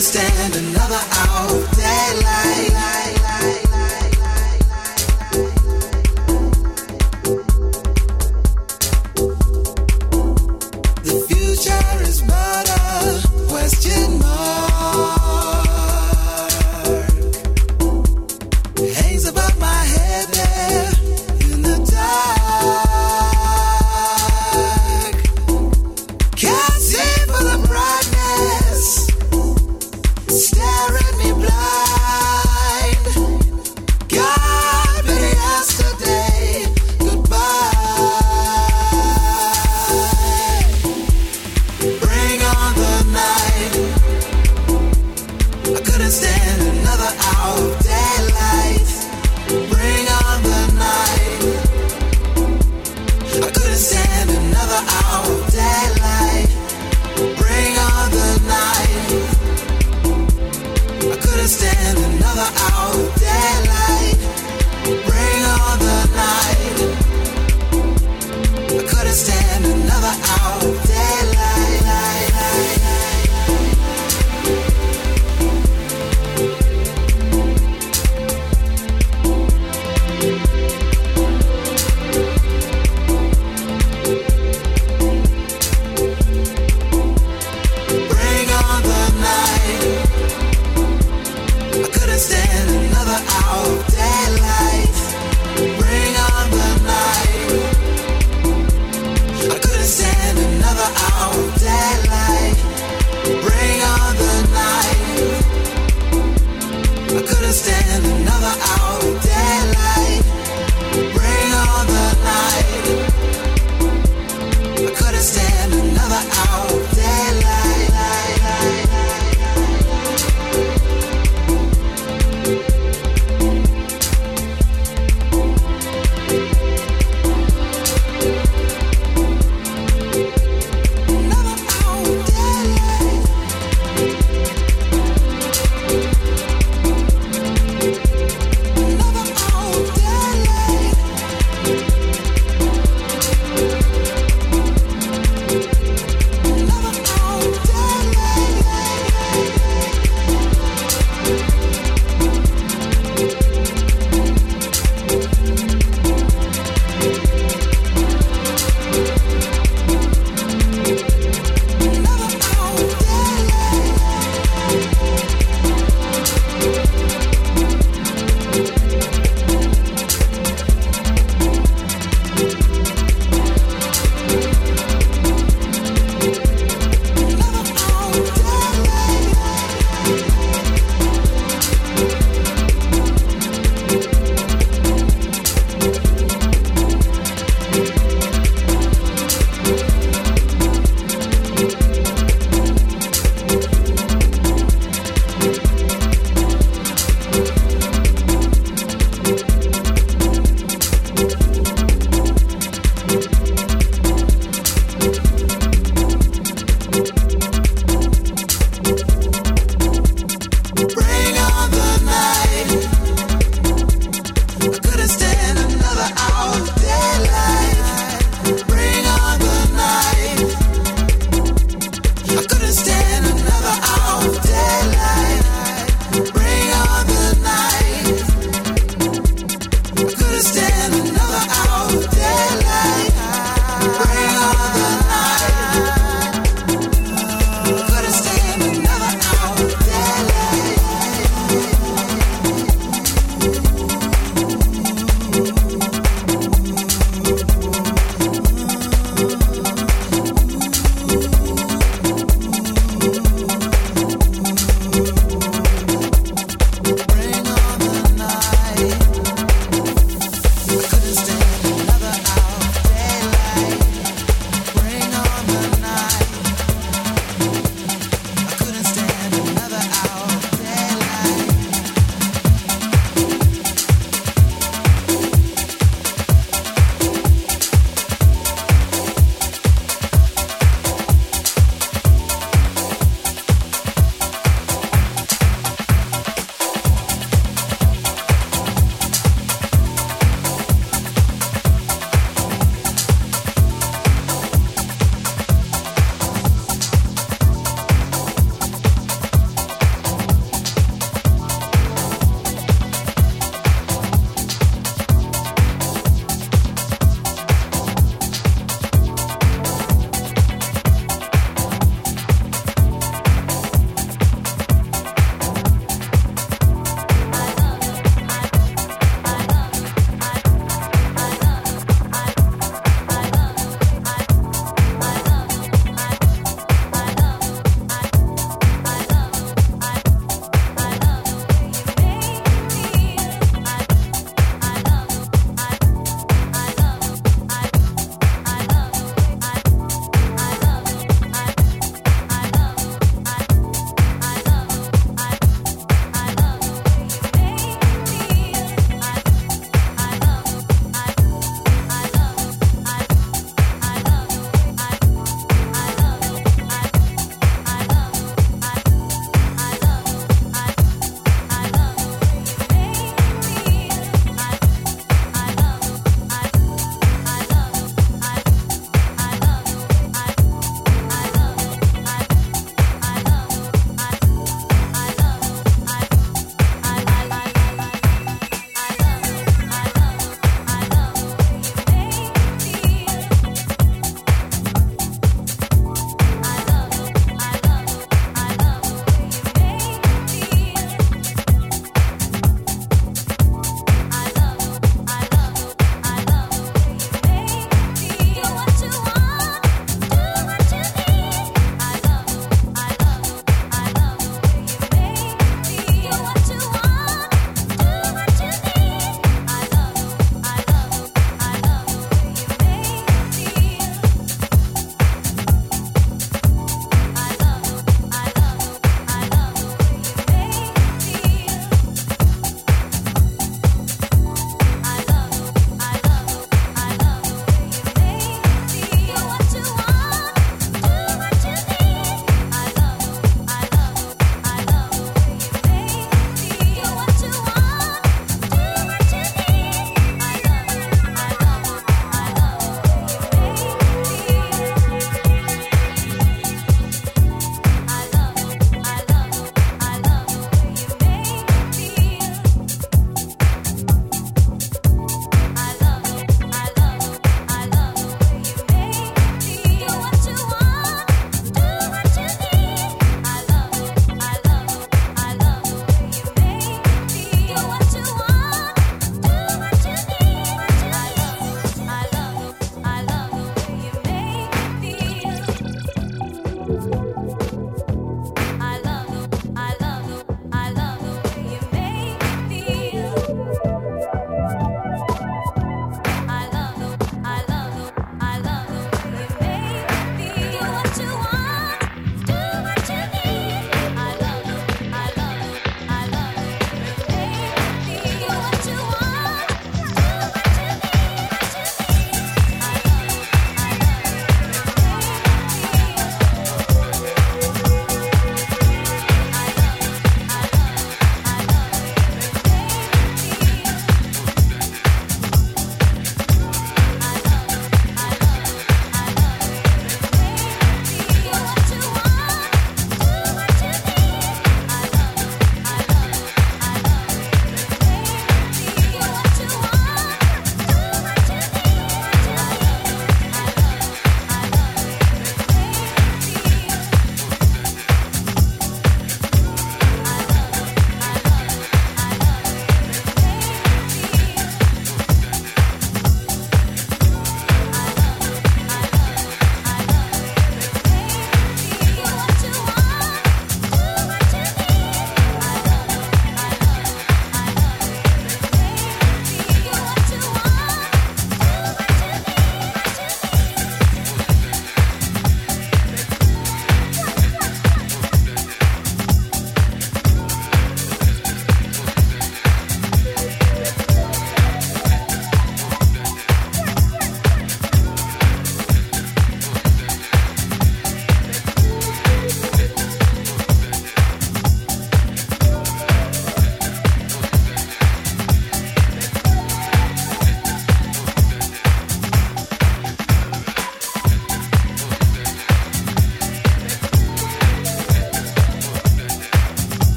stand another hour of daylight.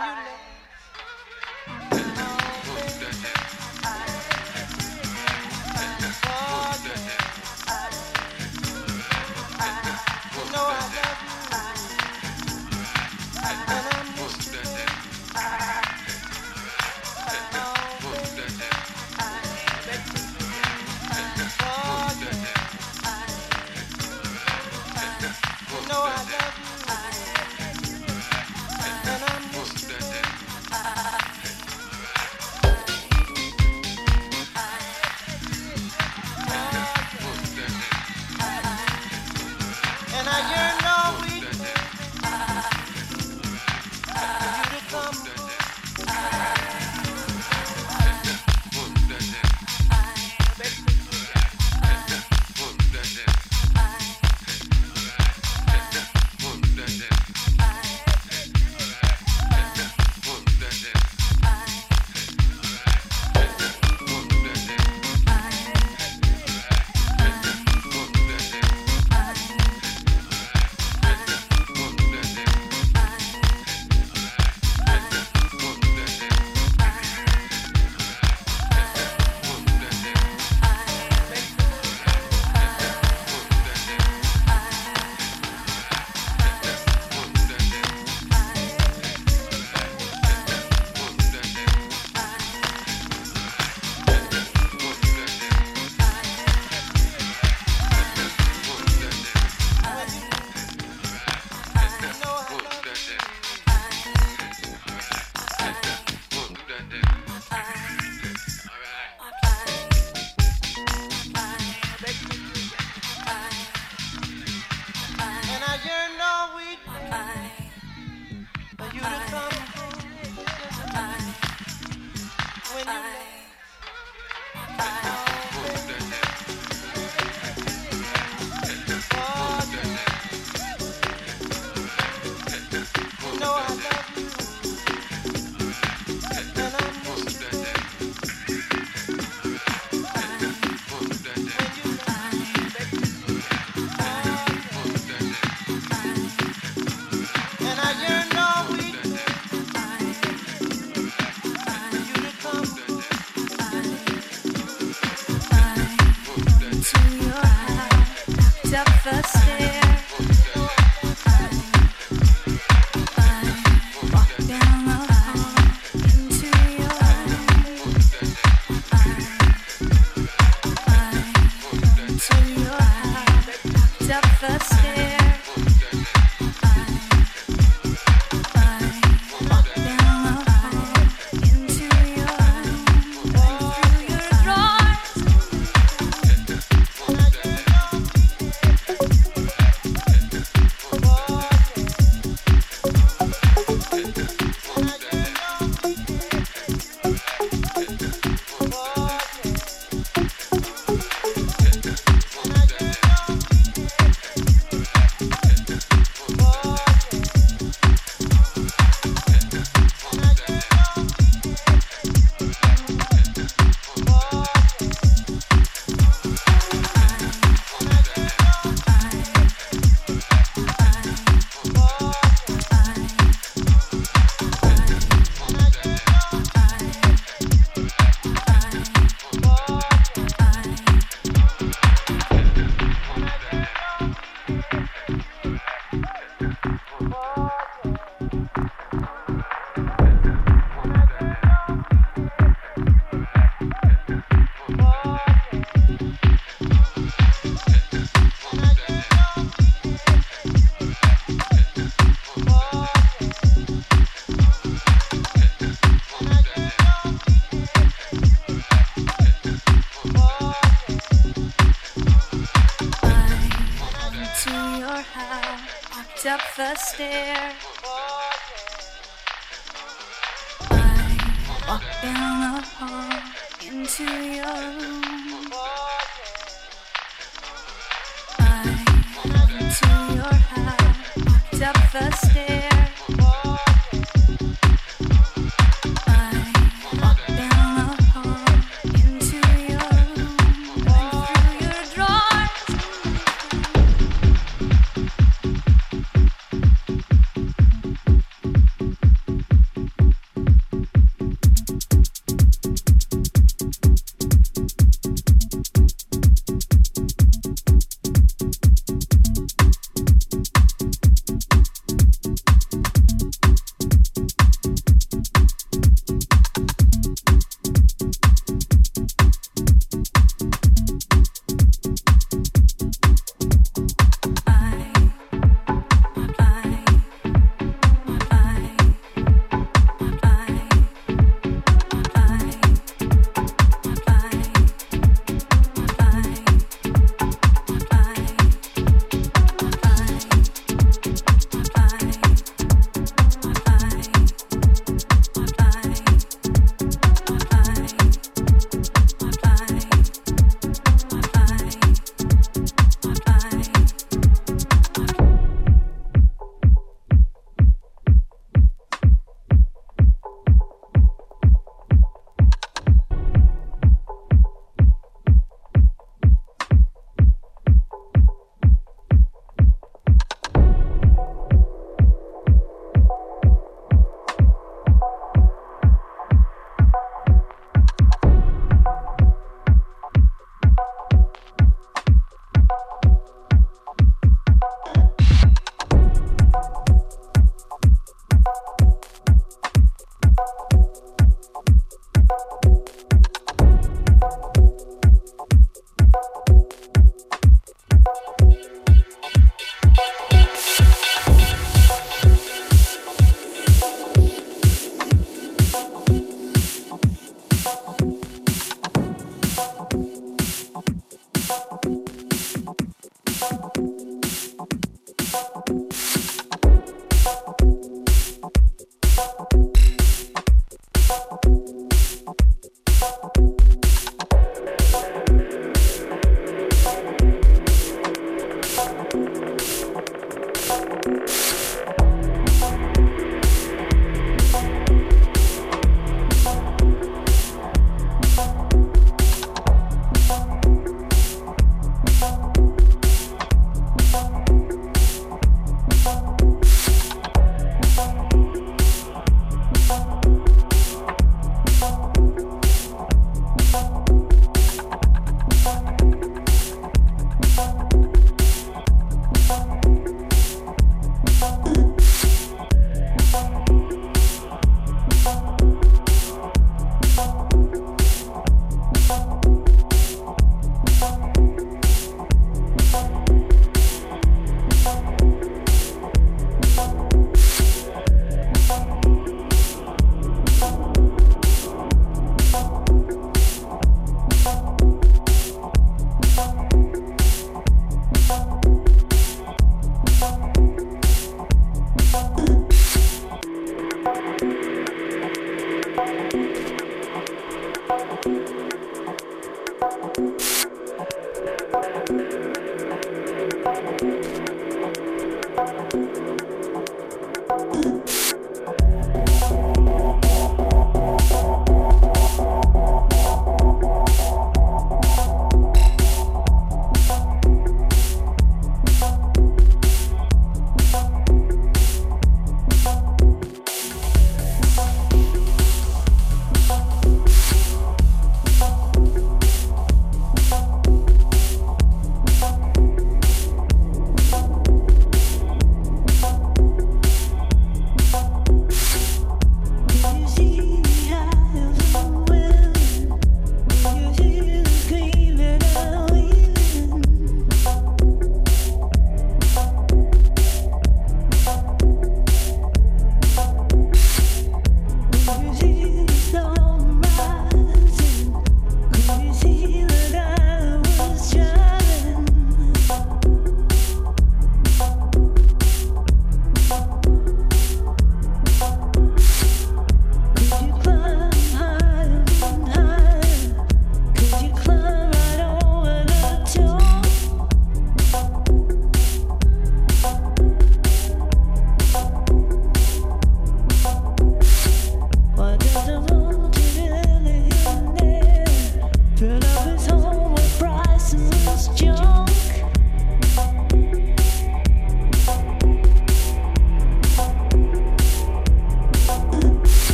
Thank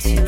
one on